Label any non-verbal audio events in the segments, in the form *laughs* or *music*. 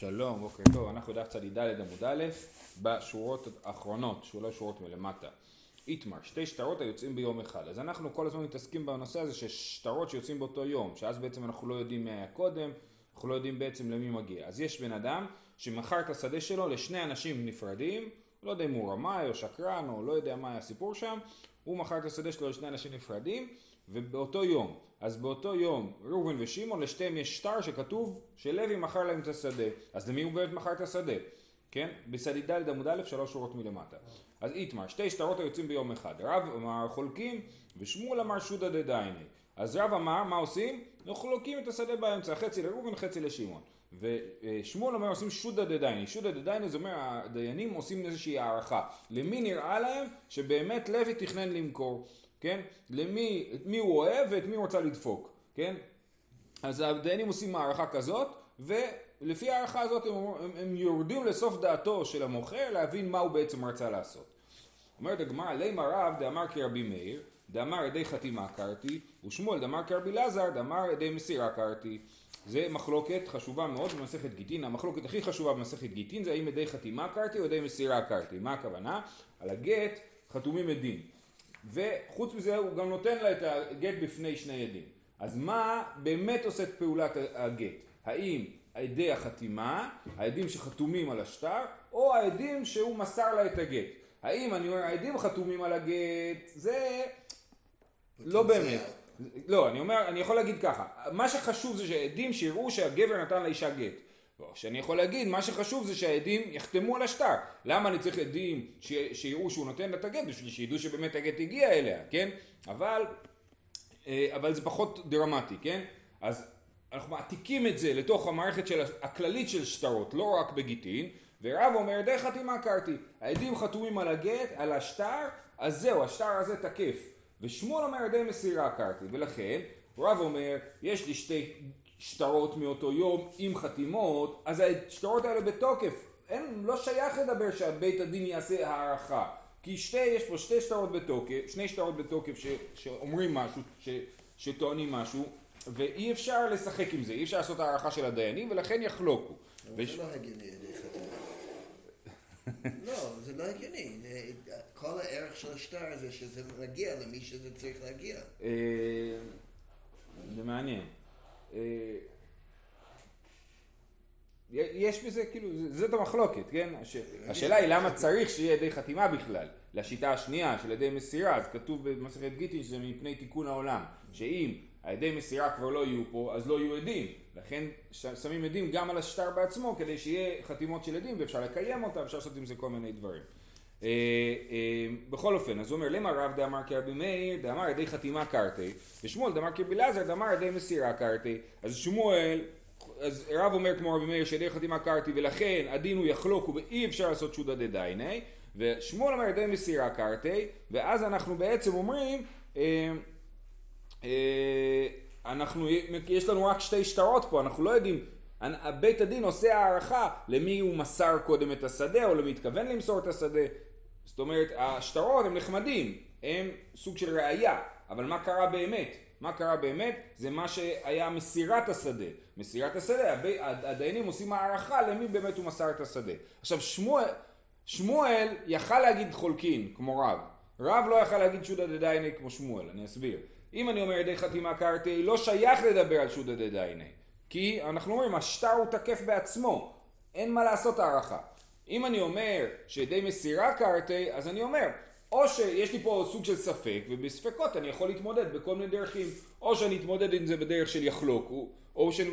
שלום, בוקר טוב, אנחנו דף צ"ד עמוד א', בשורות האחרונות, שלוש שורות מלמטה. איתמר, שתי שטרות היוצאים ביום אחד. אז אנחנו כל הזמן מתעסקים בנושא הזה ששטרות שיוצאים באותו יום, שאז בעצם אנחנו לא יודעים מי היה קודם, אנחנו לא יודעים בעצם למי מגיע. אז יש בן אדם שמכר את השדה שלו לשני אנשים נפרדים, לא יודע אם הוא רמאי או שקרן או לא יודע מה היה הסיפור שם, הוא מכר את השדה שלו לשני אנשים נפרדים, ובאותו יום, אז באותו יום ראובן ושמעון לשתיהם יש שטר שכתוב שלוי מכר להם את השדה, אז למי הוא באמת מכר את השדה? כן? בסדיד ד' עמוד א' שלוש שורות מלמטה. אז איתמר, שתי שטרות היוצאים ביום אחד. רב אמר חולקים ושמואל אמר שודא דדייני. אז רב אמר מה עושים? אנחנו חולקים את השדה באמצע, חצי לראובן חצי לשמעון. ושמואל אומר עושים שודא דדייני. שודא דדייני זה אומר הדיינים עושים איזושהי הערכה. למי נראה להם שבאמת לוי תכנן למכור. כן? למי, את מי הוא אוהב ואת מי הוא רוצה לדפוק, כן? אז הדיינים עושים מערכה כזאת, ולפי הערכה הזאת הם, הם, הם יורדים לסוף דעתו של המוכר להבין מה הוא בעצם רצה לעשות. אומרת הגמרא, לימה רב דאמר כרבי מאיר, דאמר ידי חתימה קרתי, ושמואל דאמר כרבי לזר, דאמר ידי מסירה קרתי. זה מחלוקת חשובה מאוד במסכת גיטין, המחלוקת הכי חשובה במסכת גיטין זה האם ידי חתימה קרתי או ידי מסירה קרתי. מה הכוונה? על הגט חתומים עדים. וחוץ מזה הוא גם נותן לה את הגט בפני שני עדים. אז מה באמת עושה את פעולת הגט? האם עדי החתימה, העדים שחתומים על השטר, או העדים שהוא מסר לה את הגט? האם אני אומר העדים חתומים על הגט, זה לא באמת. לא, אני אומר, אני יכול להגיד ככה, מה שחשוב זה שעדים שיראו שהגבר נתן לאישה גט. לא, שאני יכול להגיד, מה שחשוב זה שהעדים יחתמו על השטר. למה אני צריך עדים ש... שיראו שהוא נותן לה את הגט? בשביל שידעו שבאמת הגט הגיע אליה, כן? אבל, אה, אבל זה פחות דרמטי, כן? אז אנחנו מעתיקים את זה לתוך המערכת של, הכללית של שטרות, לא רק בגיטין, ורב אומר, די חתימה קרתי, העדים חתומים על הגט, על השטר, אז זהו, השטר הזה תקף. ושמואל אומר, די מסירה קרתי, ולכן, רב אומר, יש לי שתי שטרות מאותו יום עם חתימות, אז השטרות האלה בתוקף. אין, לא שייך לדבר שבית הדין יעשה הערכה. כי שתי, יש פה שתי שטרות בתוקף, שני שטרות בתוקף ש, שאומרים משהו, ש, שטוענים משהו, ואי אפשר לשחק עם זה, אי אפשר לעשות הערכה של הדיינים, ולכן יחלוקו. וש... זה לא הגיוני לא, זה לא הגיוני. כל הערך של השטר זה שזה מגיע למי שזה צריך להגיע. אה, זה מעניין. אה, יש בזה, כאילו, זאת המחלוקת, כן? השאלה היא למה צריך שיהיה ידי חתימה בכלל, לשיטה השנייה של ידי מסירה, אז כתוב במסכת גיטין שזה מפני תיקון העולם, שאם הידי מסירה כבר לא יהיו פה, אז לא יהיו עדים, לכן שמים עדים גם על השטר בעצמו, כדי שיהיה חתימות של עדים ואפשר לקיים אותה, אפשר לעשות עם זה כל מיני דברים. אה, אה, בכל אופן, אז הוא אומר, למה רב דאמר כרבי מאיר, דאמר ידי חתימה קרתי, ושמואל דאמר כרבי לזר, דאמר ידי מסירה קרתי. אז שמואל, אז רב אומר כמו רבי מאיר שידי חתימה קרתי, ולכן הדין הוא יחלוקו ואי אפשר לעשות שודא דדייני, ושמואל אומר ידי מסירה קרתי, ואז אנחנו בעצם אומרים, אה, אנחנו, יש לנו רק שתי שטרות פה, אנחנו לא יודעים בית הדין עושה הערכה למי הוא מסר קודם את השדה או למי התכוון למסור את השדה זאת אומרת, השטרות הם נחמדים, הם סוג של ראייה, אבל מה קרה באמת? מה קרה באמת? זה מה שהיה מסירת השדה. מסירת השדה, הדיינים עושים הערכה למי באמת הוא מסר את השדה. עכשיו שמואל, שמואל יכל להגיד חולקין, כמו רב. רב לא יכל להגיד שודא דדייני כמו שמואל, אני אסביר. אם אני אומר ידי חתימה קרתי, לא שייך לדבר על שודא דדייני. כי אנחנו אומרים, השטר הוא תקף בעצמו, אין מה לעשות הערכה. אם אני אומר שידי מסירה קרתי, אז אני אומר, או שיש לי פה סוג של ספק, ובספקות אני יכול להתמודד בכל מיני דרכים, או שאני אתמודד עם זה בדרך של יחלוקו, או שאני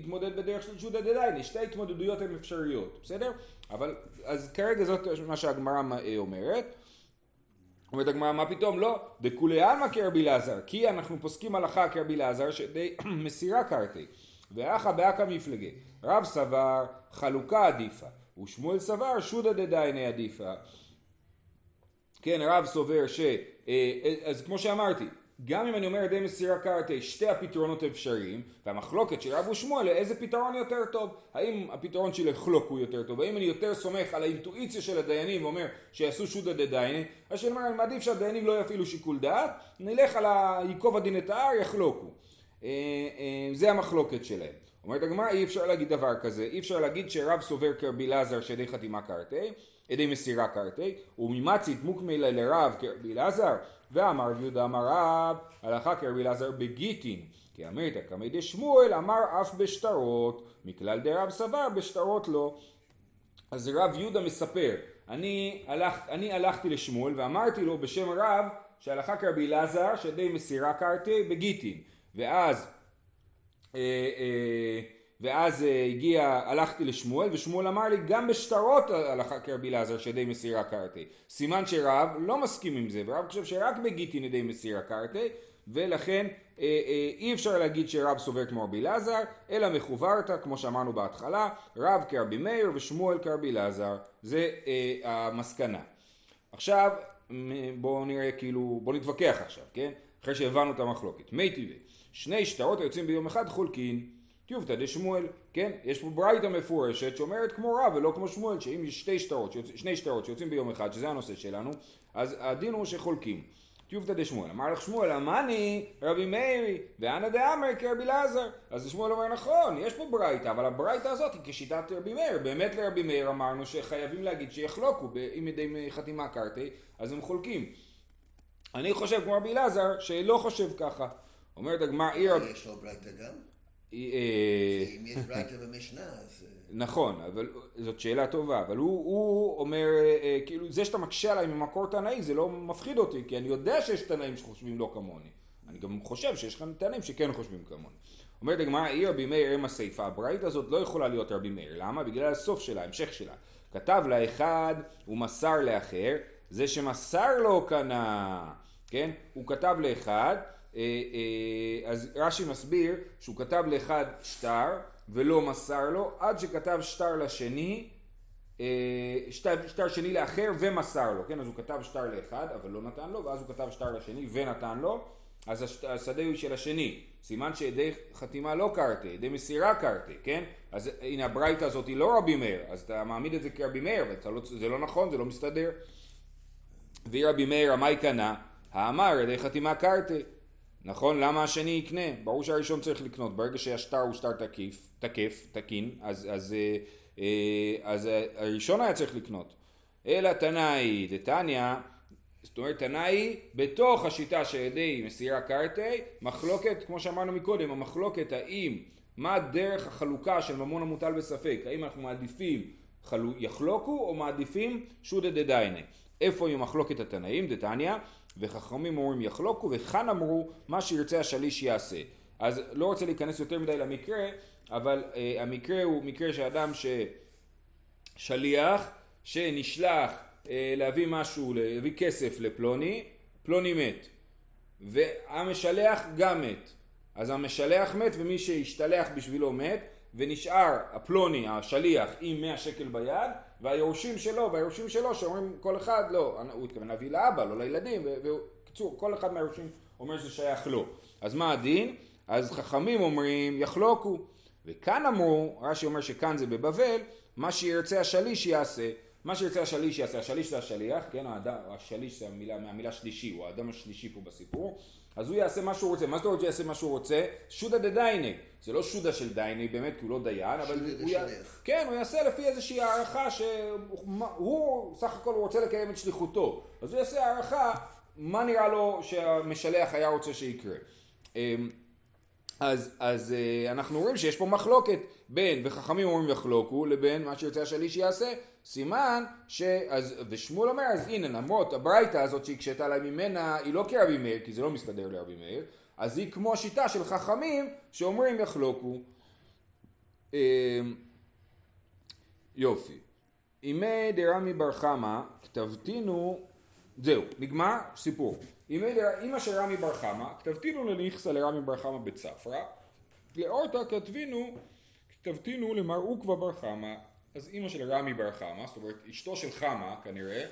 אתמודד בדרך של ג'ודא דדייני, שתי התמודדויות הן אפשריות, בסדר? אבל, אז כרגע זאת מה שהגמרא אומרת. אומרת הגמרא, מה פתאום? לא, דכולי עלמא כרבי לעזר, כי אנחנו פוסקים הלכה כרבי לעזר שדי *coughs* מסירה קרתי. ואחא באקא מפלגי. רב סבר חלוקה עדיפה. ושמואל סבר שודא דדייני עדיפה. כן, הרב סובר ש... אה, אז כמו שאמרתי, גם אם אני אומר ידי מסירה קרתי, שתי הפתרונות אפשריים, והמחלוקת של רב ושמואל, איזה פתרון יותר טוב? האם הפתרון של לחלוק הוא יותר טוב? האם אני יותר סומך על האינטואיציה של הדיינים ואומר שיעשו שודא דדייני? אז שאני אומר, אני מעדיף שהדיינים לא יפעילו שיקול דעת, נלך על ייקוב הדין את ההר, יחלוקו. אה, אה, זה המחלוקת שלהם. אומרת הגמרא אי אפשר להגיד דבר כזה, אי אפשר להגיד שרב סובר כרבי אלעזר שידי חתימה קרתי, ידי מסירה קרתי, וממצית מוקמלה לרב כרבי אלעזר, ואמר יהודה אמר רב, הלכה כרבי אלעזר בגיטין, כי אמרת קמי דשמואל אמר אף בשטרות, מכלל דרב סבר בשטרות לא. אז רב יהודה מספר, אני, הלכ, אני הלכתי לשמואל ואמרתי לו בשם רב שהלכה כרבי אלעזר שידי מסירה קרתי בגיטין, ואז ואז אה, הגיע, הלכתי לשמואל, ושמואל אמר לי, גם בשטרות הלכה כרבי אלעזר שידי מסירה קרתי. סימן שרב לא מסכים עם זה, ורב חושב שרק בגיטין ידי מסירה קרתי, ולכן אה, אה, אי אפשר להגיד שרב סובר כמו רבי אלעזר, אלא מחוברתא, כמו שאמרנו בהתחלה, רב כרבי מאיר ושמואל כרבי אלעזר. זה אה, המסקנה. עכשיו, בואו נראה כאילו, בואו נתווכח עכשיו, כן? אחרי שהבנו את המחלוקת. מי טבעי, שני שטרות היוצאים ביום אחד חולקין. טיובתא דשמואל, כן? יש פה ברייתא מפורשת שאומרת כמו רב ולא כמו שמואל, שאם יש שתי שטרות, שני שטרות שיוצאים ביום אחד, שזה הנושא שלנו, אז הדין הוא שחולקים. טיובתא דשמואל, אמר לך שמואל, אמני רבי מאירי, ואנא דאמר כרבי אלעזר. אז שמואל אומר, נכון, יש פה ברייתא, אבל הברייתא הזאת היא כשיטת רבי מאיר. באמת לרבי מאיר אמרנו שחייבים להגיד שיחלוקו, אם ידי חתימה קרתי, אז הם חולקים. אני חושב כמו רבי אלעזר, שלא חושב ככה. אומרת הגמר עיר... יש לו ברייתא גם? אה, אם יש ברייתא במשנה, אז... אה, נכון, אבל זאת שאלה טובה, אבל הוא, הוא אומר, אה, כאילו זה שאתה מקשה עליי ממקור תנאי זה לא מפחיד אותי, כי אני יודע שיש תנאים שחושבים לא כמוני. אני גם חושב שיש כאן תנאים שכן חושבים כמוני. אומרת הגמרא, אי רבי מאיר אם הסיפה, הברית הזאת לא יכולה להיות רבי מאיר, למה? בגלל הסוף שלה, ההמשך שלה. כתב לאחד ומסר לאחר, זה שמסר לו קנה, כן? הוא כתב לאחד אז רש"י מסביר שהוא כתב לאחד שטר ולא מסר לו עד שכתב שטר לשני אה, שטר, שטר שני לאחר ומסר לו, כן? אז הוא כתב שטר לאחד אבל לא נתן לו ואז הוא כתב שטר לשני ונתן לו אז השדה הוא של השני סימן שידי חתימה לא קרתי, ידי מסירה קרתי, כן? אז הנה הברייתא הזאת היא לא רבי מאיר אז אתה מעמיד את זה כרבי מאיר וזה לא נכון, זה לא מסתדר והיא רבי מאיר, המאי קנה? האמר ידי חתימה קרתי נכון? למה השני יקנה? ברור שהראשון צריך לקנות. ברגע שהשטר הוא שטר תקיף, תקף, תקין, אז, אז, אה, אה, אז, אז הראשון היה צריך לקנות. אלא תנאי דתניא, זאת אומרת תנאי בתוך השיטה של ידי מסירה קרתי, מחלוקת, כמו שאמרנו מקודם, המחלוקת האם, מה דרך החלוקה של ממון המוטל בספק, האם אנחנו מעדיפים חלו, יחלוקו או מעדיפים שודא דדיינה. איפה היא מחלוקת התנאים, דתניא? וחכמים אומרים יחלוקו, וכאן אמרו מה שירצה השליש יעשה. אז לא רוצה להיכנס יותר מדי למקרה, אבל uh, המקרה הוא מקרה שאדם ששליח, שנשלח uh, להביא משהו, להביא כסף לפלוני, פלוני מת. והמשלח גם מת. אז המשלח מת ומי שהשתלח בשבילו מת, ונשאר הפלוני, השליח, עם 100 שקל ביד, והיורשים שלו, והיורשים שלו שאומרים כל אחד, לא, הוא התכוון להביא לאבא, לא לילדים, ובקיצור, כל אחד מהיורשים אומר שזה שייך לו. אז מה הדין? אז חכמים אומרים יחלוקו, וכאן אמרו, רש"י אומר שכאן זה בבבל, מה שירצה השליש יעשה. מה שירצה השליש יעשה, השליש זה השליח, כן, האדם, השליש זה המילה, מהמילה שלישי, הוא האדם השלישי פה בסיפור, אז הוא יעשה מה שהוא רוצה. מה זאת אומרת שהוא יעשה מה שהוא רוצה? שודא דדייני. זה לא שודא של דייני באמת, כי הוא לא דיין, אבל הוא, י... כן, הוא יעשה לפי איזושהי הערכה שהוא סך הכל רוצה לקיים את שליחותו. אז הוא יעשה הערכה מה נראה לו שהמשלח היה רוצה שיקרה. אמ, אז, אז אה, אנחנו רואים שיש פה מחלוקת בין, וחכמים אומרים יחלוקו, לבין מה שיוצא השליש יעשה. סימן ש... אז, ושמואל אומר, אז הנה, למרות הברייתא הזאת שהקשתה עליי ממנה, היא לא כרבי מאיר, כי זה לא מסתדר לרבי מאיר, אז היא כמו השיטה של חכמים שאומרים יחלוקו. אמ, יופי. אימי דרמי בר חמא, כתבתינו, זהו, נגמר סיפור. אימא של רמי בר חמא, כתבתינו לנכסה לרמי בר חמא בצפרא, לאורתא כתבינו, כתבתינו למר עוקבא בר חמא, אז אימא של רמי בר חמא, זאת אומרת אשתו של חמא כנראה,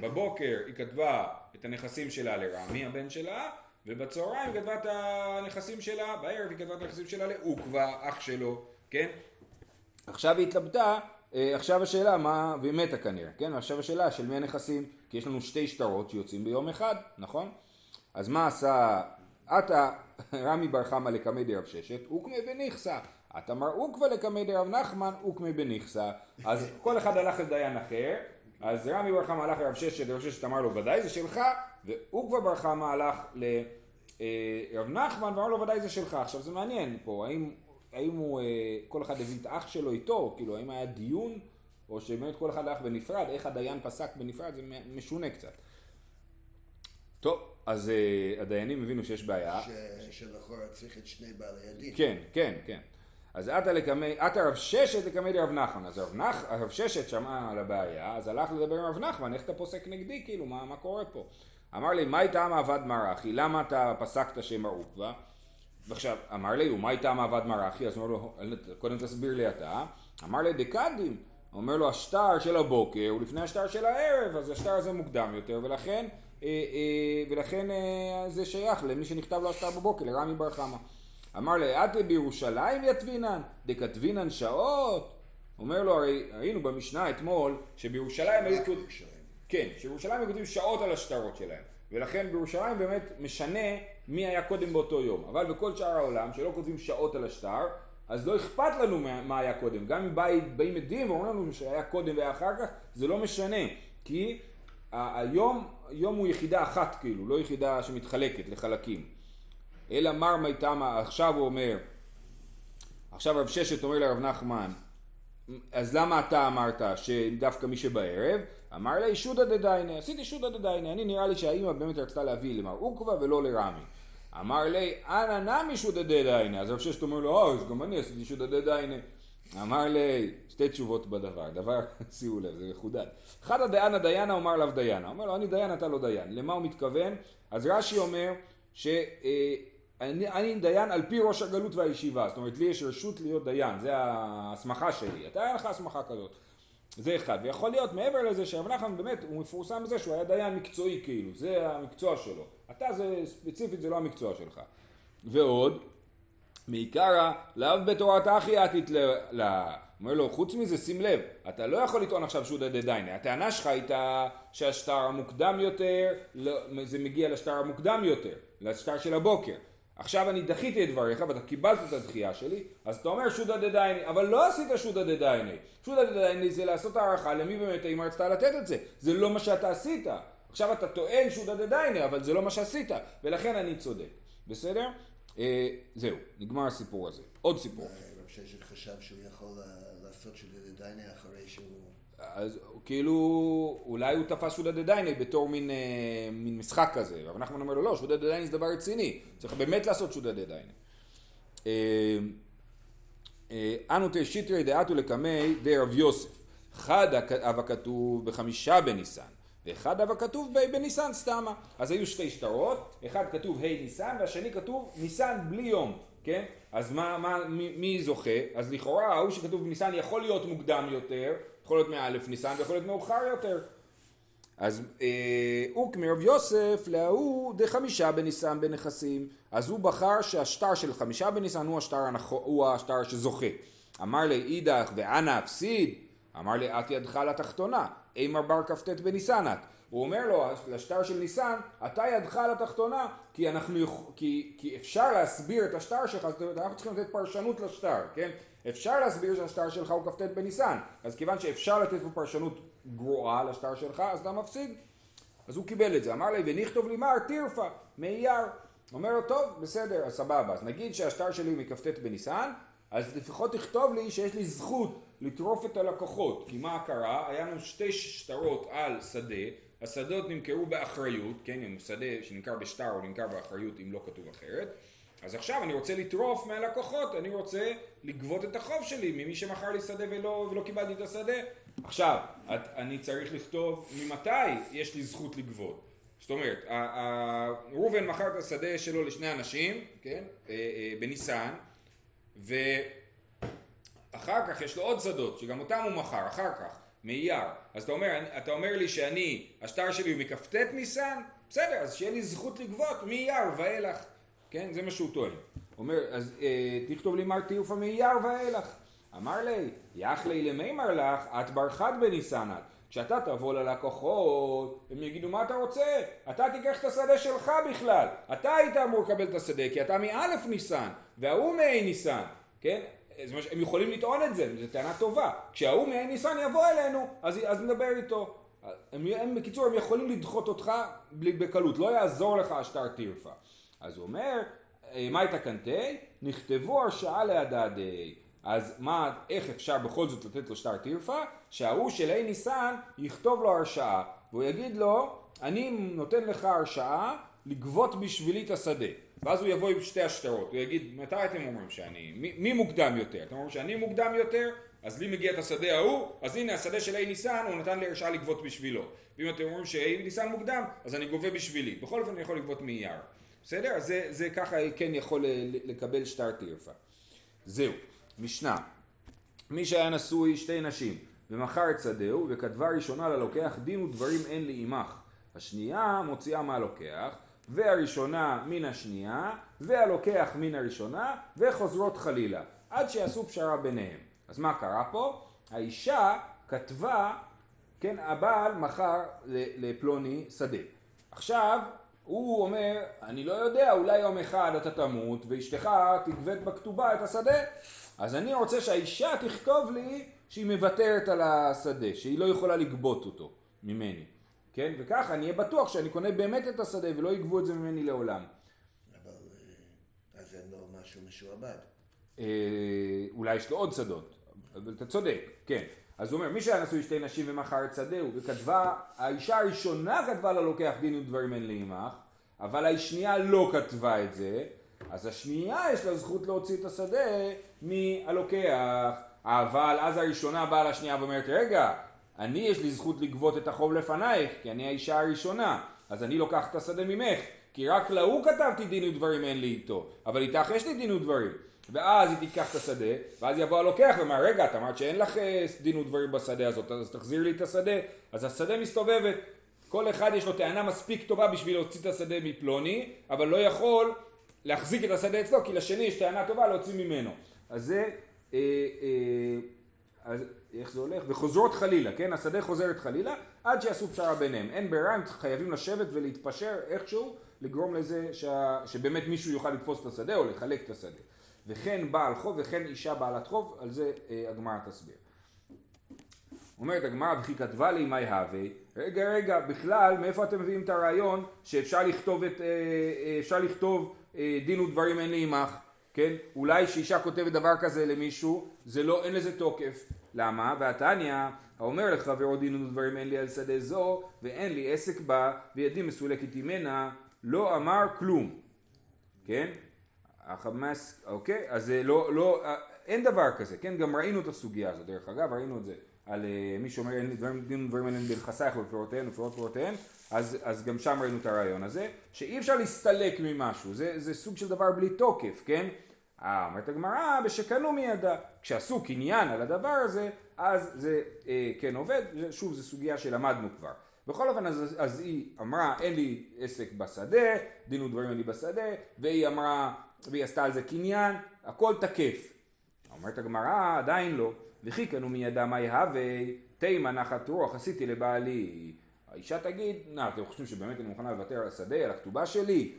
בבוקר היא כתבה את הנכסים שלה לרמי הבן שלה, ובצהריים היא כתבה את הנכסים שלה, בערב היא כתבה את הנכסים שלה לעוקבא, אח שלו, כן? עכשיו היא התלבטה, אה, עכשיו השאלה מה, והיא מתה כנראה, כן? עכשיו השאלה של מי הנכסים, כי יש לנו שתי שטרות שיוצאים ביום אחד, נכון? אז מה עשה עתה *laughs* רמי בר חמא לקמא דרב ששת, וקמא בניכסה. אתה עוקבא לקמי דרב נחמן וקמי בניכסה. אז כל אחד הלך לדיין אחר, אז רמי בר חמא הלך לרב ששת, רב ששת אמר לו ודאי זה שלך, ועוקבא בר חמא הלך לרב נחמן ואמר לו ודאי זה שלך. עכשיו זה מעניין פה, האם, האם הוא, אה, כל אחד הביא את אח שלו איתו, כאילו האם היה דיון, או שבאמת כל אחד הלך בנפרד, איך הדיין פסק בנפרד, זה משונה קצת. טוב, אז uh, הדיינים הבינו שיש בעיה. שלכאורה צריך את שני בעלי הדין. כן, כן, כן. אז עתה לקמי, עתה רב ששת לקמי דרב נחמן. אז רב, נח, רב ששת שמע על הבעיה, אז הלך לדבר עם רב נחמן, איך אתה פוסק נגדי, כאילו, מה, מה קורה פה? אמר לי, מה איתה מעבד מרחי? למה אתה פסקת שם עוקבא? ועכשיו, אמר לי, ומה איתה מעבד מרחי? אז אומר לו, קודם תסביר לי אתה. אמר לי, דקדים. אומר לו, השטר של הבוקר הוא לפני השטר של הערב, אז השטר הזה מוקדם יותר, ולכן אה, אה, ולכן אה, זה שייך למי שנכתב לו השטר בבוקר, לרמי בר חמא. אמר לאתי בירושלים יתבינן, דכתבינן שעות. אומר לו, הרי ראינו במשנה אתמול, שבירושלים היו כותבים... כן, שבירושלים היו כותבים שעות על השטרות שלהם. ולכן בירושלים באמת משנה מי היה קודם באותו יום. אבל בכל שאר העולם, שלא כותבים שעות על השטר, אז לא אכפת לנו מה היה קודם. גם אם באים עדים ואומרים לנו שהיה קודם והיה אחר כך, זה לא משנה. כי היום, היום הוא יחידה אחת כאילו, לא יחידה שמתחלקת לחלקים. אלא מר מיתמה, עכשיו הוא אומר, עכשיו רב ששת אומר לרב נחמן, אז למה אתה אמרת שדווקא מי שבערב? אמר לה שודא דדיינה, עשיתי שודא דדיינה, אני נראה לי שהאימא באמת רצתה להביא למר עוקבא ולא לרמי. אמר לי, אנא נמי שודא דדיינה, אז רב ששת אומר לו, אה, אז גם אני עשיתי שודא דדיינה. אמר לי, שתי תשובות בדבר, דבר, *laughs* שימו לב, זה מחודד. אחד הדיינה דיינה אומר לאו דיינה, אומר לו, אני דיין, אתה לא דיין. למה הוא מתכוון? אז רש"י אומר, שאני אה, דיין על פי ראש הגלות והישיבה, זאת אומרת, לי יש רשות להיות דיין, זה ההסמכה שלי, אתה אין לך הסמכה כזאת. זה אחד, ויכול להיות מעבר לזה שרב נחמן באמת, הוא מפורסם בזה שהוא היה דיין מקצועי כאילו, זה המקצוע שלו. אתה זה, ספציפית זה לא המקצוע שלך. ועוד, מעיקרא לאו בתורת אחי עתית לה. אומר לו, חוץ מזה שים לב, אתה לא יכול לטעון עכשיו שהוא דדיינה, הטענה שלך הייתה שהשטר המוקדם יותר, לא, זה מגיע לשטר המוקדם יותר, לשטר של הבוקר. עכשיו אני דחיתי את דבריך ואתה קיבלת את הדחייה שלי, אז אתה אומר שודא דדייני, אבל לא עשית שודא דדייני. שודא דדייני זה לעשות הערכה למי באמת האמא רצתה לתת את זה, זה לא מה שאתה עשית. עכשיו אתה טוען שודא דדייני, אבל זה לא מה שעשית, ולכן אני צודק. בסדר? אה, זהו, נגמר הסיפור הזה. עוד סיפור. רב ששת חשב שהוא יכול לעשות שודא דדייני אחרי שהוא... אז כאילו, אולי הוא תפס שודא דדייני בתור מין, אה, מין משחק כזה, אבל אנחנו אומר לו לא, שודא דדייני זה דבר רציני, צריך באמת לעשות שודא דדייני. אה, אה, אנו תשיטרי דעתו לקמי די רב יוסף, חד אב הכתוב בחמישה בניסן, ואחד אב הכתוב בניסן סתמה. אז היו שתי שטרות, אחד כתוב ה' ניסן והשני כתוב ניסן בלי יום, כן? אז מה, מה, מי, מי זוכה? אז לכאורה ההוא שכתוב בניסן יכול להיות מוקדם יותר, יכול להיות מאלף ניסן ויכול להיות מאוחר יותר. אז אה, אוק מרב יוסף להוא דחמישה בניסן בנכסים, אז הוא בחר שהשטר של חמישה בניסן הוא השטר. הוא השטר שזוכה. אמר לי אידך ואנא אפסיד, אמר לי את ידך לתחתונה, אימר בר כ"ט בניסן את. הוא אומר לו לשטר של ניסן, אתה ידך לתחתונה, כי, אנחנו, כי, כי אפשר להסביר את השטר שלך, אז אנחנו צריכים לתת פרשנות לשטר, כן? אפשר להסביר שהשטר שלך הוא כ"ט בניסן, אז כיוון שאפשר לתת פה פרשנות גרועה לשטר שלך, אז אתה מפסיד. אז הוא קיבל את זה, אמר לי, ונכתוב לי מר טירפה, מאייר. אומר לו, טוב, בסדר, אז סבבה, אז נגיד שהשטר שלי מכ"ט בניסן, אז לפחות תכתוב לי שיש לי זכות לטרוף את הלקוחות, כי מה קרה? היה לנו שתי שטרות על שדה, השדות נמכרו באחריות, כן, אם שדה שנמכר בשטר הוא נמכר באחריות אם לא כתוב אחרת, אז עכשיו אני רוצה לטרוף מהלקוחות, אני רוצה לגבות את החוב שלי ממי שמכר לי שדה ולא, ולא קיבלתי את השדה. עכשיו, את, אני צריך לכתוב ממתי יש לי זכות לגבות. זאת אומרת, ראובן מכר את השדה שלו לשני אנשים, כן, אה, אה, בניסן, ואחר כך יש לו עוד שדות, שגם אותם הוא מכר, אחר כך, מאייר. אז אתה אומר, אתה אומר לי שאני, השטר שלי הוא מכ"ט ניסן, בסדר, אז שיהיה לי זכות לגבות מאייר ואילך. כן? זה מה שהוא טוען. אומר, אז אה, תכתוב לי מר תיופה מאייר ואילך. אמר לי, יח לי למימר לך, את בר חד בניסנת. כשאתה תבוא ללקוחות, הם יגידו מה אתה רוצה? אתה תיקח את השדה שלך בכלל. אתה היית אמור לקבל את השדה כי אתה מאלף ניסן, וההוא מאי ניסן, כן? הם יכולים לטעון את זה, זו טענה טובה. כשההוא מעין ניסן יבוא אלינו, אז, אז נדבר איתו. הם, הם, בקיצור, הם יכולים לדחות אותך בקלות, לא יעזור לך השטר טירפה. אז הוא אומר, אה, מה הייתה קנטי? נכתבו הרשאה להדדי. אז מה, איך אפשר בכל זאת לתת לו שטר טירפה? שההוא של ה' ניסן יכתוב לו הרשאה, והוא יגיד לו, אני נותן לך הרשאה לגבות בשבילי את השדה. ואז הוא יבוא עם שתי השטרות, הוא יגיד, מתי אתם אומרים שאני, מי, מי מוקדם יותר? אתם אומרים שאני מוקדם יותר? אז לי מגיע את השדה ההוא, אז הנה השדה של ה' ניסן, הוא נתן לי הרשאה לגבות בשבילו. ואם אתם אומרים שה' ניסן מוקדם, אז אני גובה בשבילי. בכל אופן אני יכול לגבות מאייר. בסדר? זה, זה ככה כן יכול לקבל שטר טירפה. זהו, משנה. מי שהיה נשוי שתי נשים ומכר את שדהו וכתבה ראשונה ללוקח דין ודברים אין לי עמך. השנייה מוציאה מהלוקח והראשונה מן השנייה והלוקח מן הראשונה וחוזרות חלילה עד שיעשו פשרה ביניהם. אז מה קרה פה? האישה כתבה, כן, הבעל מכר לפלוני שדה. עכשיו הוא אומר, אני לא יודע, אולי יום אחד אתה תמות ואשתך תגבית בכתובה את השדה. אז אני רוצה שהאישה תכתוב לי שהיא מוותרת על השדה, שהיא לא יכולה לגבות אותו ממני. כן? וככה אני אהיה בטוח שאני קונה באמת את השדה ולא יגבו את זה ממני לעולם. אבל אה, אז אין לו משהו משועבד. אה, אולי יש לו עוד שדות, אבל אתה צודק, כן. אז הוא אומר, מי שהיה נשוי שתי נשים ומכר את שדהו, וכתבה, האישה הראשונה כתבה ללוקח דין ודברים אין לי עמך, אבל השנייה לא כתבה את זה, אז השנייה יש לה זכות להוציא את השדה מהלוקח, אבל אז הראשונה באה לשנייה ואומרת, רגע, אני יש לי זכות לגבות את החוב לפנייך, כי אני האישה הראשונה, אז אני לוקח את השדה ממך, כי רק להוא כתבתי דין ודברים אין לי איתו, אבל איתך יש לי דין ודברים. ואז היא תיקח את השדה, ואז יבוא הלוקח ואומר, רגע, את אמרת שאין לך אה, דין ודברים בשדה הזאת, אז תחזיר לי את השדה. אז השדה מסתובבת. כל אחד יש לו טענה מספיק טובה בשביל להוציא את השדה מפלוני, אבל לא יכול להחזיק את השדה אצלו, כי לשני יש טענה טובה להוציא ממנו. אז זה, אה, אה, אז איך זה הולך? וחוזרות חלילה, כן? השדה חוזרת חלילה, עד שיעשו פשרה ביניהם. אין ברירה, הם חייבים לשבת ולהתפשר איכשהו, לגרום לזה שה, שבאמת מישהו יוכל לתפוס את השדה או לחלק את השדה. וכן בעל חוב וכן אישה בעלת חוב, על זה אה, הגמרא תסביר. אומרת הגמרא וכי כתבה לי מי הווה, רגע רגע בכלל מאיפה אתם מביאים את הרעיון שאפשר לכתוב, את, אה, אה, אפשר לכתוב דין ודברים אין לי עמך, כן? אולי שאישה כותבת דבר כזה למישהו, זה לא, אין לזה תוקף. למה? והתניא האומר לחברו דין ודברים אין לי על שדה זו ואין לי עסק בה וידי מסולקת ממנה לא אמר כלום, כן? החמאס, אוקיי? אז זה לא, לא, אין דבר כזה, כן? גם ראינו את הסוגיה הזאת, דרך אגב, ראינו את זה על אה, מי שאומר אין דברים דין ודברים אין בנכסייך ובפירותיהן ופירות פירותיהן, אז, אז גם שם ראינו את הרעיון הזה, שאי אפשר להסתלק ממשהו, זה, זה סוג של דבר בלי תוקף, כן? אה, אומרת הגמרא, בשקנו מידה. כשעשו קניין על הדבר הזה, אז זה אה, כן עובד, שוב זו סוגיה שלמדנו כבר. בכל אופן אז, אז היא אמרה אין לי עסק בשדה, דין ודברים אין לי בשדה, והיא אמרה, והיא עשתה על זה קניין, הכל תקף. אומרת הגמרא עדיין לא, וכי קנו מידה מה יהווה, תימא נחת רוח עשיתי לבעלי. האישה תגיד, נא אתם חושבים שבאמת אני מוכנה לוותר על השדה, על הכתובה שלי?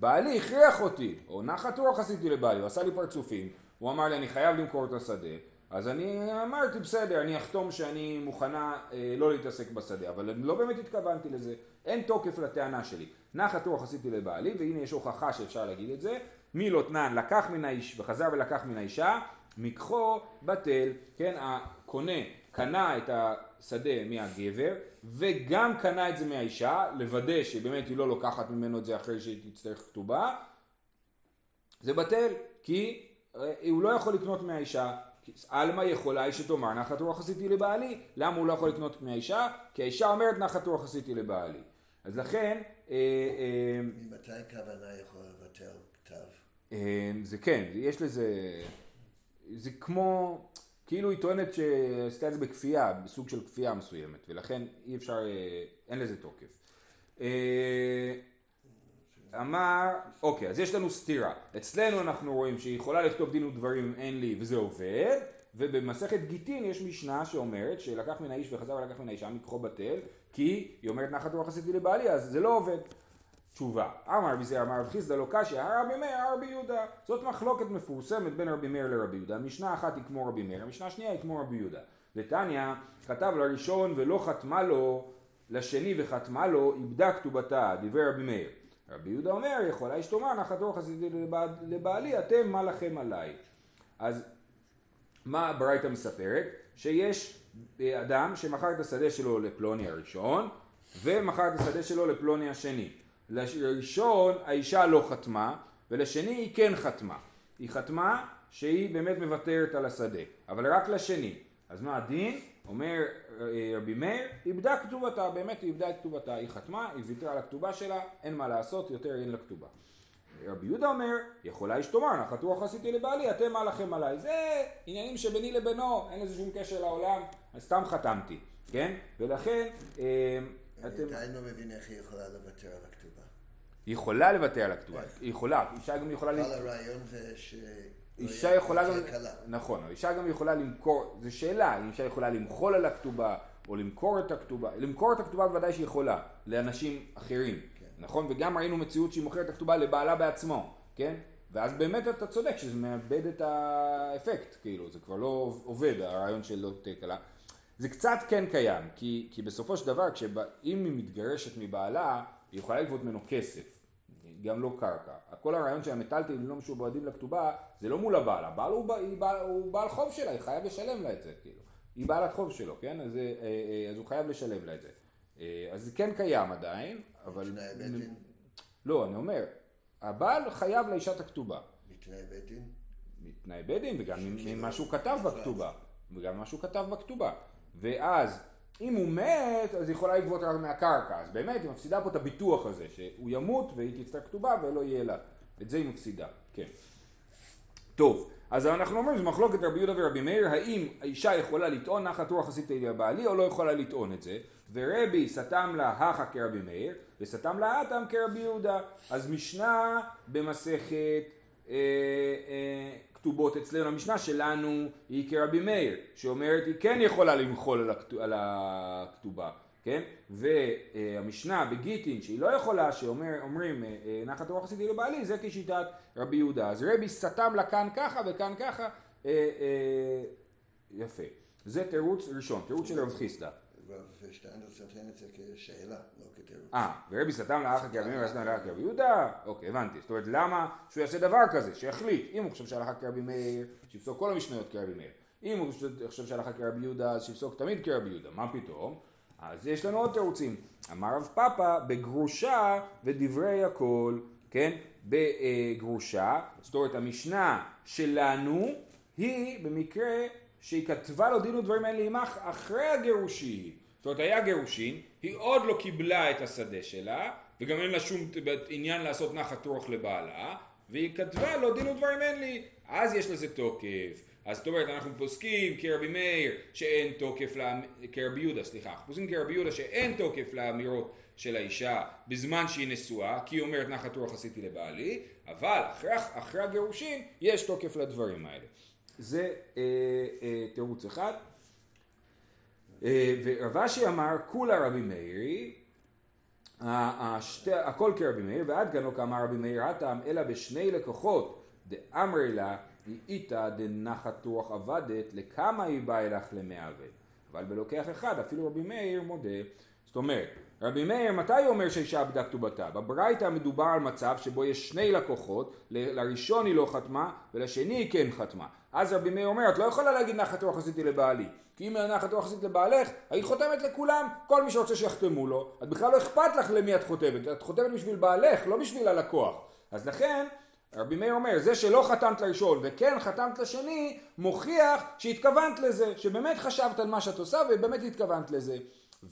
בעלי הכריח אותי, או נחת רוח עשיתי לבעלי, הוא עשה לי פרצופים, הוא אמר לי אני חייב למכור את השדה, אז אני אמרתי בסדר, אני אחתום שאני מוכנה אה, לא להתעסק בשדה, אבל לא באמת התכוונתי לזה, אין תוקף לטענה שלי. נחת רוח עשיתי לבעלי, והנה יש הוכחה שאפשר להגיד את זה, מי לא תנן לקח מן האיש וחזר ולקח מן האישה, מקחו בטל, כן, הקונה קנה את השדה מהגבר וגם קנה את זה מהאישה, לוודא שבאמת היא לא לוקחת ממנו את זה אחרי שהיא תצטרך כתובה, זה בטל, כי אה, הוא לא יכול לקנות מהאישה, עלמא יכולה היא שתאמר נחת רוח עשיתי לבעלי, למה הוא לא יכול לקנות מהאישה? כי האישה אומרת נחת רוח עשיתי לבעלי. אז לכן... אה, אה, ממתי כוונה יכולה? זה כן, יש לזה... זה כמו... כאילו היא טוענת שעשתה את זה בכפייה, בסוג של כפייה מסוימת, ולכן אי אפשר, אה, אין לזה תוקף. אה, אמר, אוקיי, אז יש לנו סתירה. אצלנו אנחנו רואים שהיא יכולה לכתוב דין ודברים אין לי וזה עובד, ובמסכת גיטין יש משנה שאומרת שלקח מן האיש וחזר ולקח מן האישה מקחו בטל, כי היא אומרת נחת רוח עשיתי לבעלי, אז זה לא עובד. תשובה. אמר רבי זר אמר רבי חיסדא לא קשיא, רבי מאיר, רבי יהודה. זאת מחלוקת מפורסמת בין רבי מאיר לרבי יהודה. משנה אחת היא כמו רבי מאיר, המשנה השנייה היא כמו רבי יהודה. ותניא כתב לראשון ולא חתמה לו, לשני וחתמה לו, איבדה כתובתה, דברי רבי מאיר. רבי יהודה אומר, יכולה אשת תאמר נחת רוח עשיתי לבעלי, אתם מה לכם עליי. אז מה הברייתא מספרת? שיש אדם שמכר את השדה שלו לפלוני הראשון, ומכר את השדה שלו לפלוני השני. לראשון האישה לא חתמה, ולשני היא כן חתמה. היא חתמה שהיא באמת מוותרת על השדה, אבל רק לשני. אז מה הדין? אומר אה, רבי מאיר, איבדה כתובתה, באמת היא איבדה את כתובתה, היא חתמה, היא ויתרה על הכתובה שלה, אין מה לעשות, יותר אין לה כתובה. רבי יהודה אומר, יכולה איש תאמר, נחת רוח עשיתי לבעלי, אתם מה לכם עליי. זה עניינים שביני לבינו, אין לזה שום קשר לעולם, אז סתם חתמתי, כן? ולכן, אה. אני עדיין לא מבין איך היא יכולה לוותר על הכתובה. היא יכולה לוותר על הכתובה, היא יכולה, אישה גם יכולה... כל הרעיון זה ש... אישה יכולה גם, נכון, אישה גם יכולה למכור, זו שאלה, אם אישה יכולה למחול על הכתובה או למכור את הכתובה, למכור את הכתובה בוודאי שהיא יכולה, לאנשים אחרים, כן. נכון? וגם ראינו מציאות שהיא מוכרת את הכתובה לבעלה בעצמו, כן? ואז באמת אתה צודק שזה מאבד את האפקט, כאילו, זה כבר לא עובד, הרעיון של לא תהיה כלה. זה קצת כן קיים, כי, כי בסופו של דבר, כשבא, אם היא מתגרשת מבעלה, היא יכולה לגבות ממנו כסף. גם לא קרקע. כל הרעיון של המטלטלים לא משועבדים לכתובה זה לא מול הבעל, הבעל הוא, הוא, בעל, הוא בעל חוב שלה, היא חייב לשלם לה את זה, כאילו. היא בעלת חוב שלו, כן? אז, אה, אה, אז הוא חייב לשלם לה את זה. אה, אז זה כן קיים עדיין, אבל... בית דין? לא, אני אומר, הבעל חייב לאישה את הכתובה. מתנאי בית דין? מתנאי בית דין, וגם ממה שהוא כתב בכתובה. וגם ממה שהוא כתב בכתובה. ואז אם הוא מת, אז היא יכולה לגבות רק מהקרקע. אז באמת היא מפסידה פה את הביטוח הזה, שהוא ימות והיא תצטרך כתובה ולא יהיה לה. את זה היא מפסידה, כן. טוב, אז אנחנו אומרים, זו מחלוקת רבי יהודה ורבי מאיר, האם האישה יכולה לטעון נחת רוח עשיתי לבעלי או לא יכולה לטעון את זה, ורבי סתם לה הכה כרבי מאיר, וסתם לה אטם כרבי יהודה. אז משנה במסכת אה, אה, כתובות אצלנו, המשנה שלנו היא כרבי מאיר, שאומרת היא כן יכולה למחול על, הכתוב, על הכתובה, כן? והמשנה בגיטין שהיא לא יכולה, שאומרים אה, אה, נחת רוח עשיתי לבעלי, זה כשיטת רבי יהודה. אז רבי סתם לה כאן ככה וכאן ככה, אה, יפה. זה תירוץ ראשון, תירוץ של רב חיסדא. ושטיינדרס נותן את זה כשאלה, לא כתירוץ. אה, ורבי סתם לאחר כרבי מאיר וסתם לאחר כרבי יהודה? אוקיי, הבנתי. זאת אומרת, למה שהוא יעשה דבר כזה, שיחליט. אם הוא חושב שהלכה כרבי מאיר, שיפסוק כל המשניות כרבי מאיר. אם הוא חושב שהלכה כרבי יהודה, אז שיפסוק תמיד כרבי יהודה. מה פתאום? אז יש לנו עוד תירוצים. אמר רב פאפא, בגרושה ודברי הכל, כן? בגרושה, זאת אומרת המשנה שלנו היא במקרה שהיא כתבה לו דין ודברים האלה עמך אחרי הגירושין. זאת אומרת היה גירושין, היא עוד לא קיבלה את השדה שלה, וגם אין לה שום עניין לעשות נחת רוח לבעלה, והיא כתבה לו דין ודברים אין לי, אז יש לזה תוקף. אז זאת אומרת אנחנו פוסקים כרבי מאיר שאין תוקף, לה... כרבי יהודה סליחה, אנחנו פוסקים כרבי יהודה שאין תוקף לאמירות של האישה בזמן שהיא נשואה, כי היא אומרת נחת רוח עשיתי לבעלי, אבל אחרי, אחרי הגירושין יש תוקף לדברים האלה. זה אה, אה, תירוץ אחד. אה, ורב אשי אמר כולה רבי מאירי, הכל כרבי מאיר, ועד לא כאמר רבי מאיר הטעם, אלא בשני לקוחות דאמרי לה, איתא דנחת רוח עבדת, לכמה היא באה אלך למעוות. אבל בלוקח אחד, אפילו רבי מאיר מודה. זאת אומרת, רבי מאיר, מתי הוא אומר שאישה עבדה כתובתה? בברייתא מדובר על מצב שבו יש שני לקוחות, לראשון היא לא חתמה ולשני היא כן חתמה. אז רבי מאיר אומר, את לא יכולה להגיד נחת רוח עשיתי לבעלי. כי אם נחת רוח עשית לבעלך, היית חותמת לכולם, כל מי שרוצה שיחתמו לו. את בכלל לא אכפת לך למי את חותמת, את חותמת בשביל בעלך, לא בשביל הלקוח. אז לכן, רבי מאיר אומר, זה שלא חתמת לראשון וכן חתמת לשני, מוכיח שהתכוונת לזה, שבאמת חשבת על מה שאת עושה ובאמת התכוונת לזה.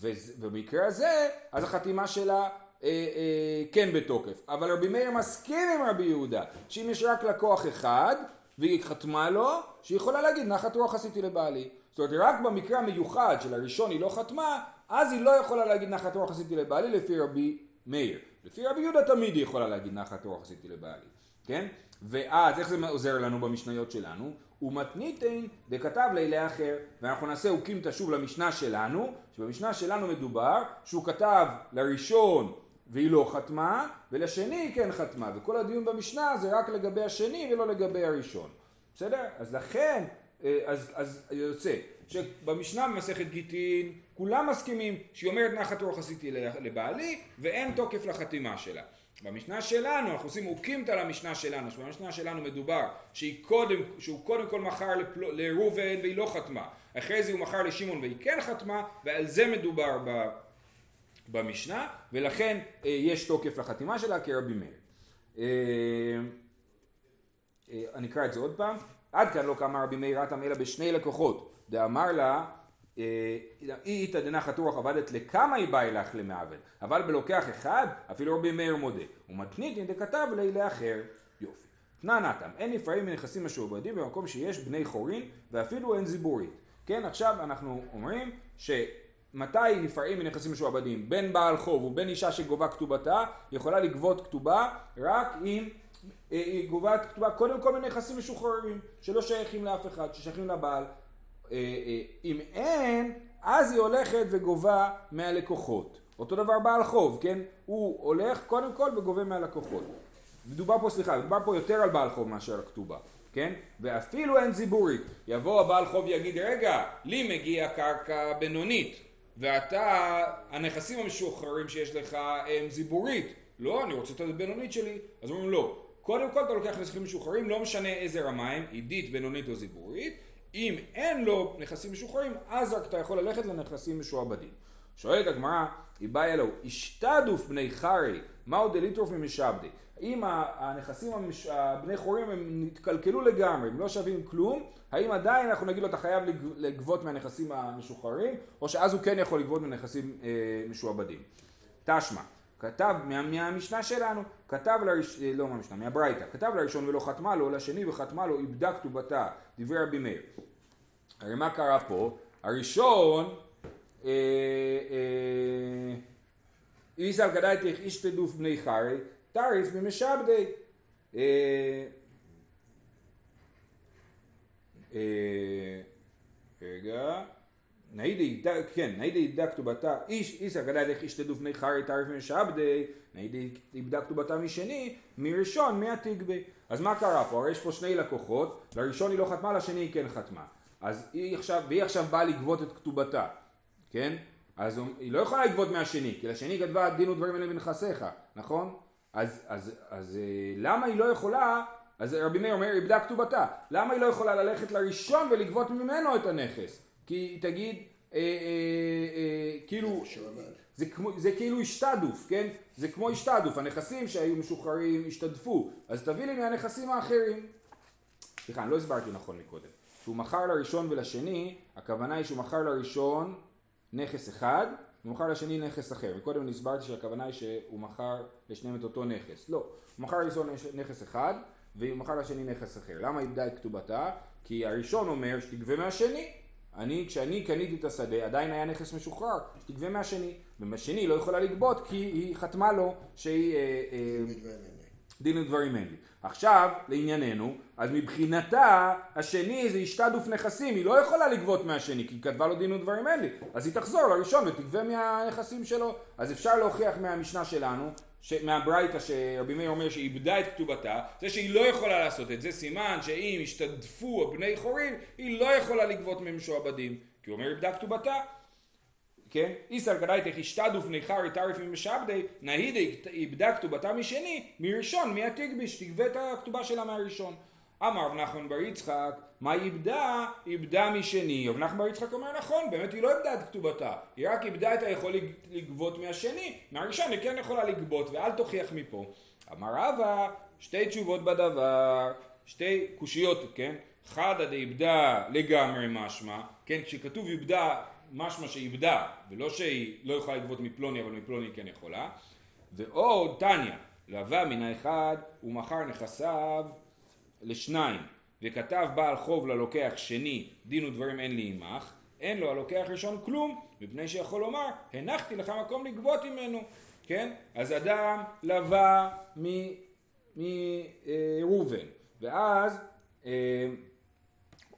ובמקרה הזה, אז החתימה שלה אה, אה, כן בתוקף. אבל רבי מאיר מסכים עם רבי יהודה, שאם יש רק לקוח אחד, והיא חתמה לו, שהיא יכולה להגיד נחת רוח עשיתי לבעלי. זאת אומרת רק במקרה המיוחד של הראשון היא לא חתמה, אז היא לא יכולה להגיד נחת רוח עשיתי לבעלי לפי רבי מאיר. לפי רבי יהודה תמיד היא יכולה להגיד נחת רוח עשיתי לבעלי, כן? ואז איך זה עוזר לנו במשניות שלנו? ומתניתין דכתב לילה אחר, ואנחנו נעשה אוקימתא שוב למשנה שלנו, שבמשנה שלנו מדובר שהוא כתב לראשון והיא לא חתמה, ולשני היא כן חתמה, וכל הדיון במשנה זה רק לגבי השני ולא לגבי הראשון. בסדר? אז לכן, אה, אז, אז יוצא שבמשנה במסכת גיטין כולם מסכימים שהיא אומרת נחת רוח עשיתי לבעלי ואין תוקף לחתימה שלה. במשנה שלנו, אנחנו עושים אוקימתא למשנה שלנו, שבמשנה שלנו מדובר קודם, שהוא קודם כל מכר לראובן והיא לא חתמה, אחרי זה הוא מכר לשמעון והיא כן חתמה, ועל זה מדובר ב, במשנה, ולכן אה, יש תוקף לחתימה שלה כרבי מאיר. אה, אה, אני אקרא את זה עוד פעם. עד כאן לא קמה רבי מאיר רתם אלא בשני לקוחות. דאמר לה אי איתא דנחת רוח עבדת לכמה היא באה לך למעוול, אבל בלוקח אחד אפילו רבי מאיר מודה, ומתניתין דכתב לי לאחר. יופי. תנא נתם, אין נפרעים מנכסים משועבדים במקום שיש בני חורין ואפילו אין זיבורית. כן, עכשיו אנחנו אומרים שמתי נפרעים מנכסים משועבדים? בין בעל חוב ובין אישה שגובה כתובתה, יכולה לגבות כתובה רק אם אה, היא גובה כתובה קודם כל מנכסים משוחררים שלא שייכים לאף אחד, ששייכים לבעל. אה, אה, אם אין, אז היא הולכת וגובה מהלקוחות. אותו דבר בעל חוב, כן? הוא הולך קודם כל וגובה מהלקוחות. מדובר פה, סליחה, מדובר פה יותר על בעל חוב מאשר הכתובה, כן? ואפילו אין זיבורית. יבוא הבעל חוב ויגיד, רגע, לי מגיע קרקע בינונית, ואתה, הנכסים המשוחררים שיש לך הם זיבורית. לא, אני רוצה את הבינונית שלי. אז אומרים לא. קודם כל אתה לוקח נכסים משוחררים, לא משנה איזה רמה הם, עידית, בינונית או זיבורית. אם אין לו נכסים משוחררים, אז רק אתה יכול ללכת לנכסים משועבדים. שואלת הגמרא, היא באה אלוהו, השתדוף בני חרי, מהו דליטרוף ממשעבדי? אם הנכסים המש... הבני חורים הם נתקלקלו לגמרי, הם לא שווים כלום, האם עדיין אנחנו נגיד לו אתה חייב לגבות מהנכסים המשוחררים, או שאז הוא כן יכול לגבות מנכסים אה, משועבדים. תשמע, כתב מה, מהמשנה שלנו, כתב לראשון, אה, לא מהמשנה, מהברייתא, כתב לראשון ולא חתמה לו, לשני וחתמה לו, איבדה כתובתה, דברי רבי מאיר. הרי מה קרה פה? הראשון, אה, אה, איסל גדייתך איש תדוף בני חרי, תריף במשעבדי. רגע כן, נאידי איבדה כתובתה, איש, איסא גדלך איש תדוף בני חרי תעריף משעבדי, נאידי איבדה כתובתה משני, מראשון מי התגבי. אז מה קרה פה? הרי יש פה שני לקוחות, לראשון היא לא חתמה, לשני היא כן חתמה. אז היא עכשיו, והיא עכשיו באה לגבות את כתובתה, כן? אז היא לא יכולה לגבות מהשני, כי לשני כתבה דין ודברים אלה בנכסיך, נכון? אז, אז, אז אה, למה היא לא יכולה, אז רבי מאיר אומר, איבדה כתובתה, למה היא לא יכולה ללכת לראשון ולגבות ממנו את הנכס? כי היא תגיד, אה, אה, אה, כאילו, זה, כמו, זה כאילו השתדוף, כן? זה כמו השתדוף, הנכסים שהיו משוחררים השתדפו, אז תביא לי מהנכסים האחרים. סליחה, אני לא הסברתי נכון מקודם. שהוא מכר לראשון ולשני, הכוונה היא שהוא מכר לראשון נכס אחד, ומכר לשני נכס אחר. וקודם אני הסברתי שהכוונה היא שהוא מכר לשניהם את אותו נכס. לא, הוא מכר לראשון נכס אחד, והוא מכר לשני נכס אחר. למה איבדה את כתובתה? כי הראשון אומר שתגבה מהשני, אני, כשאני קניתי את השדה, עדיין היה נכס משוחרר, שתגבה מהשני, ומהשני לא יכולה לגבות כי היא חתמה לו שהיא... אה, אה, דין ודברים אין לי. עכשיו, לענייננו, אז מבחינתה, השני זה השתדוף נכסים, היא לא יכולה לגבות מהשני, כי היא כתבה לו דין ודברים אין לי. אז היא תחזור לראשון ותגבה מהנכסים שלו. אז אפשר להוכיח מהמשנה שלנו מהברייתא שרבי מאיר אומר שהיא איבדה את כתובתה, זה שהיא לא יכולה לעשות את זה, סימן שאם השתדפו הבני חורים, היא לא יכולה לגבות מהם משועבדים, כי הוא אומר איבדה כתובתה. כן? איסר כדאיתך השתדוף ניכר תעריפים משעבדי, נהידי איבדה כתובתה משני, מראשון מי התגביש, תגבה את הכתובה שלה מהראשון. אמר רב נחמן בר יצחק, מה איבדה? איבדה משני. רב נחמן בר יצחק אומר נכון, באמת היא לא איבדה את כתובתה, היא רק איבדה את היכול לגבות מהשני, מהראשון היא כן יכולה לגבות, ואל תוכיח מפה. אמר רבא, שתי תשובות בדבר, שתי קושיות, כן? חדא דאיבדה לגמרי משמע, כן? כשכתוב איבדה, משמע שאיבדה, ולא שהיא לא יכולה לגבות מפלוני, אבל מפלוני כן יכולה. ועוד, תניא, לווה מן האחד ומכר נכסיו לשניים וכתב בעל חוב ללוקח שני דין ודברים אין לי עמך אין לו הלוקח ראשון כלום מפני שיכול לומר הנחתי לך מקום לגבות ממנו כן? אז אדם לווה מראובן ואז אה,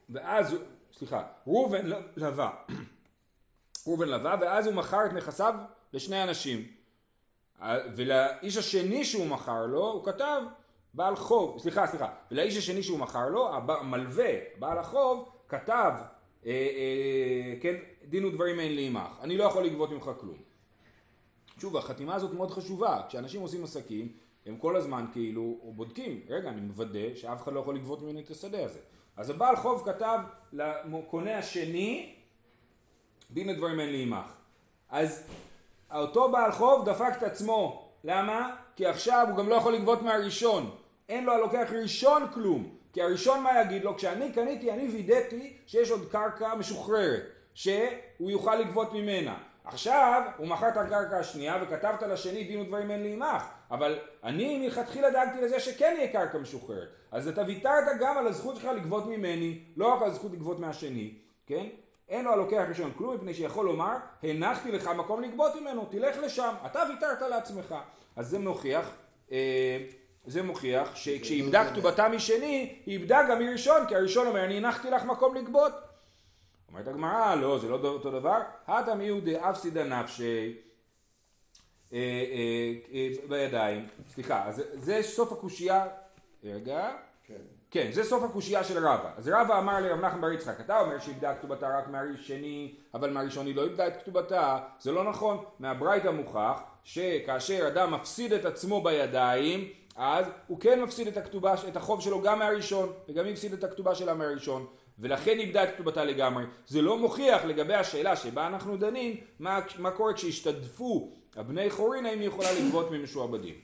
ואז סליחה ראובן לווה *coughs* ראובן לווה ואז הוא מכר את נכסיו לשני אנשים. ולאיש השני שהוא מכר לו, הוא כתב בעל חוב, סליחה, סליחה, ולאיש השני שהוא מכר לו, המלווה, בעל החוב, כתב, אה, אה, כן, דין ודברים אין לי עמך, אני לא יכול לגבות ממך כלום. שוב, החתימה הזאת מאוד חשובה, כשאנשים עושים עסקים, הם כל הזמן כאילו בודקים, רגע, אני מוודא שאף אחד לא יכול לגבות ממני את השדה הזה. אז הבעל חוב כתב לקונה השני, דין ודברים אין לי עמך. אז אותו בעל חוב דפק את עצמו, למה? כי עכשיו הוא גם לא יכול לגבות מהראשון. אין לו הלוקח ראשון כלום. כי הראשון מה יגיד לו? כשאני קניתי, אני וידאתי שיש עוד קרקע משוחררת, שהוא יוכל לגבות ממנה. עכשיו הוא מכר את הקרקע השנייה וכתבת לשני דין ודברים אין לי עמך אבל אני מלכתחילה דאגתי לזה שכן יהיה קרקע משוחררת אז אתה ויתרת גם על הזכות שלך לגבות ממני לא רק על הזכות לגבות מהשני כן אין לו הלוקח ראשון כלום מפני שיכול לומר הנחתי לך מקום לגבות ממנו תלך לשם אתה ויתרת לעצמך אז זה מוכיח אה, זה מוכיח שכשאיבדה כתובתה משני היא איבדה גם מראשון כי הראשון אומר אני הנחתי לך מקום לגבות אומרת הגמרא, לא, זה לא אותו דבר. הטם יהודי אפסידא נפשי אה, אה, אה, בידיים. סליחה, אז זה סוף הקושייה, רגע. כן. כן, זה סוף הקושייה של רבא. אז רבא אמר לרב נחמן בר יצחק, אתה אומר שאיבדה כתובתה רק מהשני, אבל מהראשון היא לא איבדה את כתובתה, זה לא נכון. מהברייתא מוכח שכאשר אדם מפסיד את עצמו בידיים, אז הוא כן מפסיד את הכתובה, את החוב שלו גם מהראשון, וגם הפסיד את הכתובה שלה מהראשון. ולכן איבדה את כתובתה לגמרי. זה לא מוכיח לגבי השאלה שבה אנחנו דנים, מה, מה קורה כשהשתדפו הבני חורין, האם היא יכולה לגבות ממשועבדים.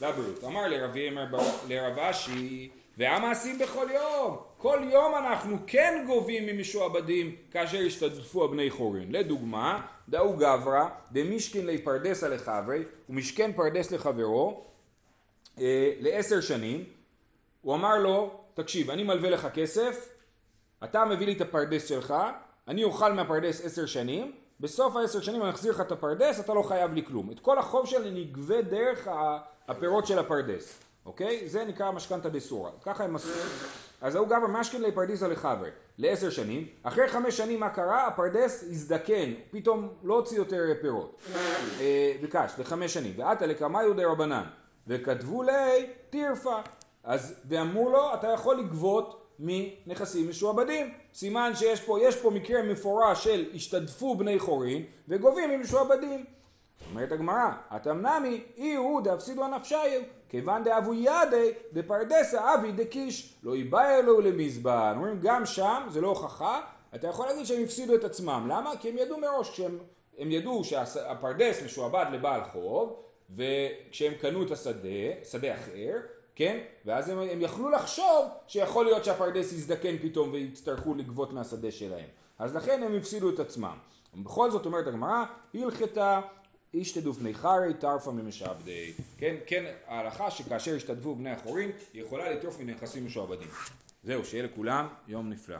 לבריאות. אמר לרבי אמר לרב אשי, והמעשים בכל יום. כל יום אנחנו כן גובים ממשועבדים כאשר השתדפו הבני חורין. לדוגמה, דאו גברא דמישכין לי פרדסה לחברי ומשכן פרדס לחברו לעשר שנים. הוא אמר לו, תקשיב, אני מלווה לך כסף, אתה מביא לי את הפרדס שלך, אני אוכל מהפרדס עשר שנים, בסוף העשר שנים אני אחזיר לך את הפרדס, אתה לא חייב לי כלום. את כל החוב שלי נגבה דרך הפירות של הפרדס, אוקיי? זה נקרא משכנתא דסורא. ככה הם עשו. אז ההוא גבר משכן פרדיסא לחבר לעשר שנים, אחרי חמש שנים מה קרה? הפרדס הזדקן, פתאום לא הוציא יותר פירות. ביקש, אה, לחמש שנים. ועתה לקמאיו דה רבנן, וכתבו לי טירפה. אז, ואמרו לו, אתה יכול לגבות מנכסים משועבדים. סימן שיש פה, יש פה מקרה מפורש של השתדפו בני חורין וגובים ממשועבדים. אומרת הגמרא, התמנמי אי הוא דאפסידו הנפשיו, כיוון דאבו ידי דפרדסה אבי דקיש, לא איבאי אלוהו למזבן. אומרים גם שם, זה לא הוכחה, אתה יכול להגיד שהם הפסידו את עצמם. למה? כי הם ידעו מראש, כשהם הם ידעו שהפרדס משועבד לבעל חוב, וכשהם קנו את השדה, שדה אחר, כן? ואז הם, הם יכלו לחשוב שיכול להיות שהפרדס יזדקן פתאום ויצטרכו לגבות מהשדה שלהם. אז לכן הם הפסידו את עצמם. בכל זאת אומרת הגמרא, הלכתה איש תדוף בני חרי טרפה ממשעבדי. כן, כן, ההלכה שכאשר השתתפו בני החורים, היא יכולה לטרוף מנכסים משועבדים. זהו, שיהיה לכולם יום נפלא.